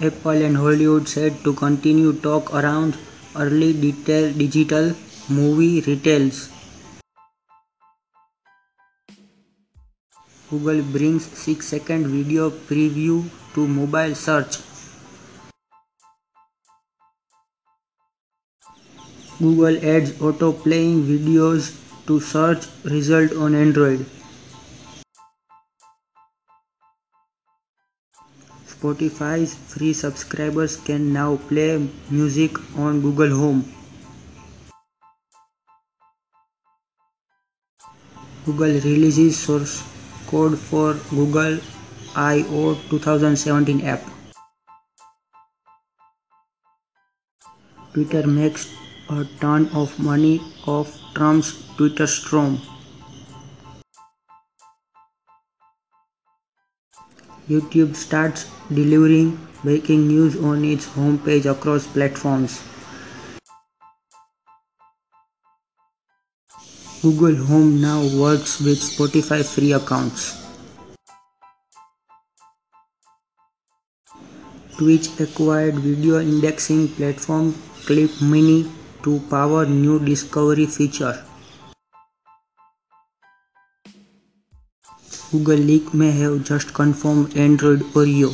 Apple and Hollywood said to continue talk around early digital movie releases. Google brings 6 second video preview to mobile search. Google adds auto playing videos to search result on Android. Spotify's free subscribers can now play music on Google Home. Google releases source code for Google I/O 2017 app. Twitter makes a ton of money off Trump's Twitter storm. YouTube starts delivering breaking news on its homepage across platforms. Google Home now works with Spotify free accounts. Twitch acquired video indexing platform Clip Mini to power new discovery feature. Google leak में है just confirm Android Oreo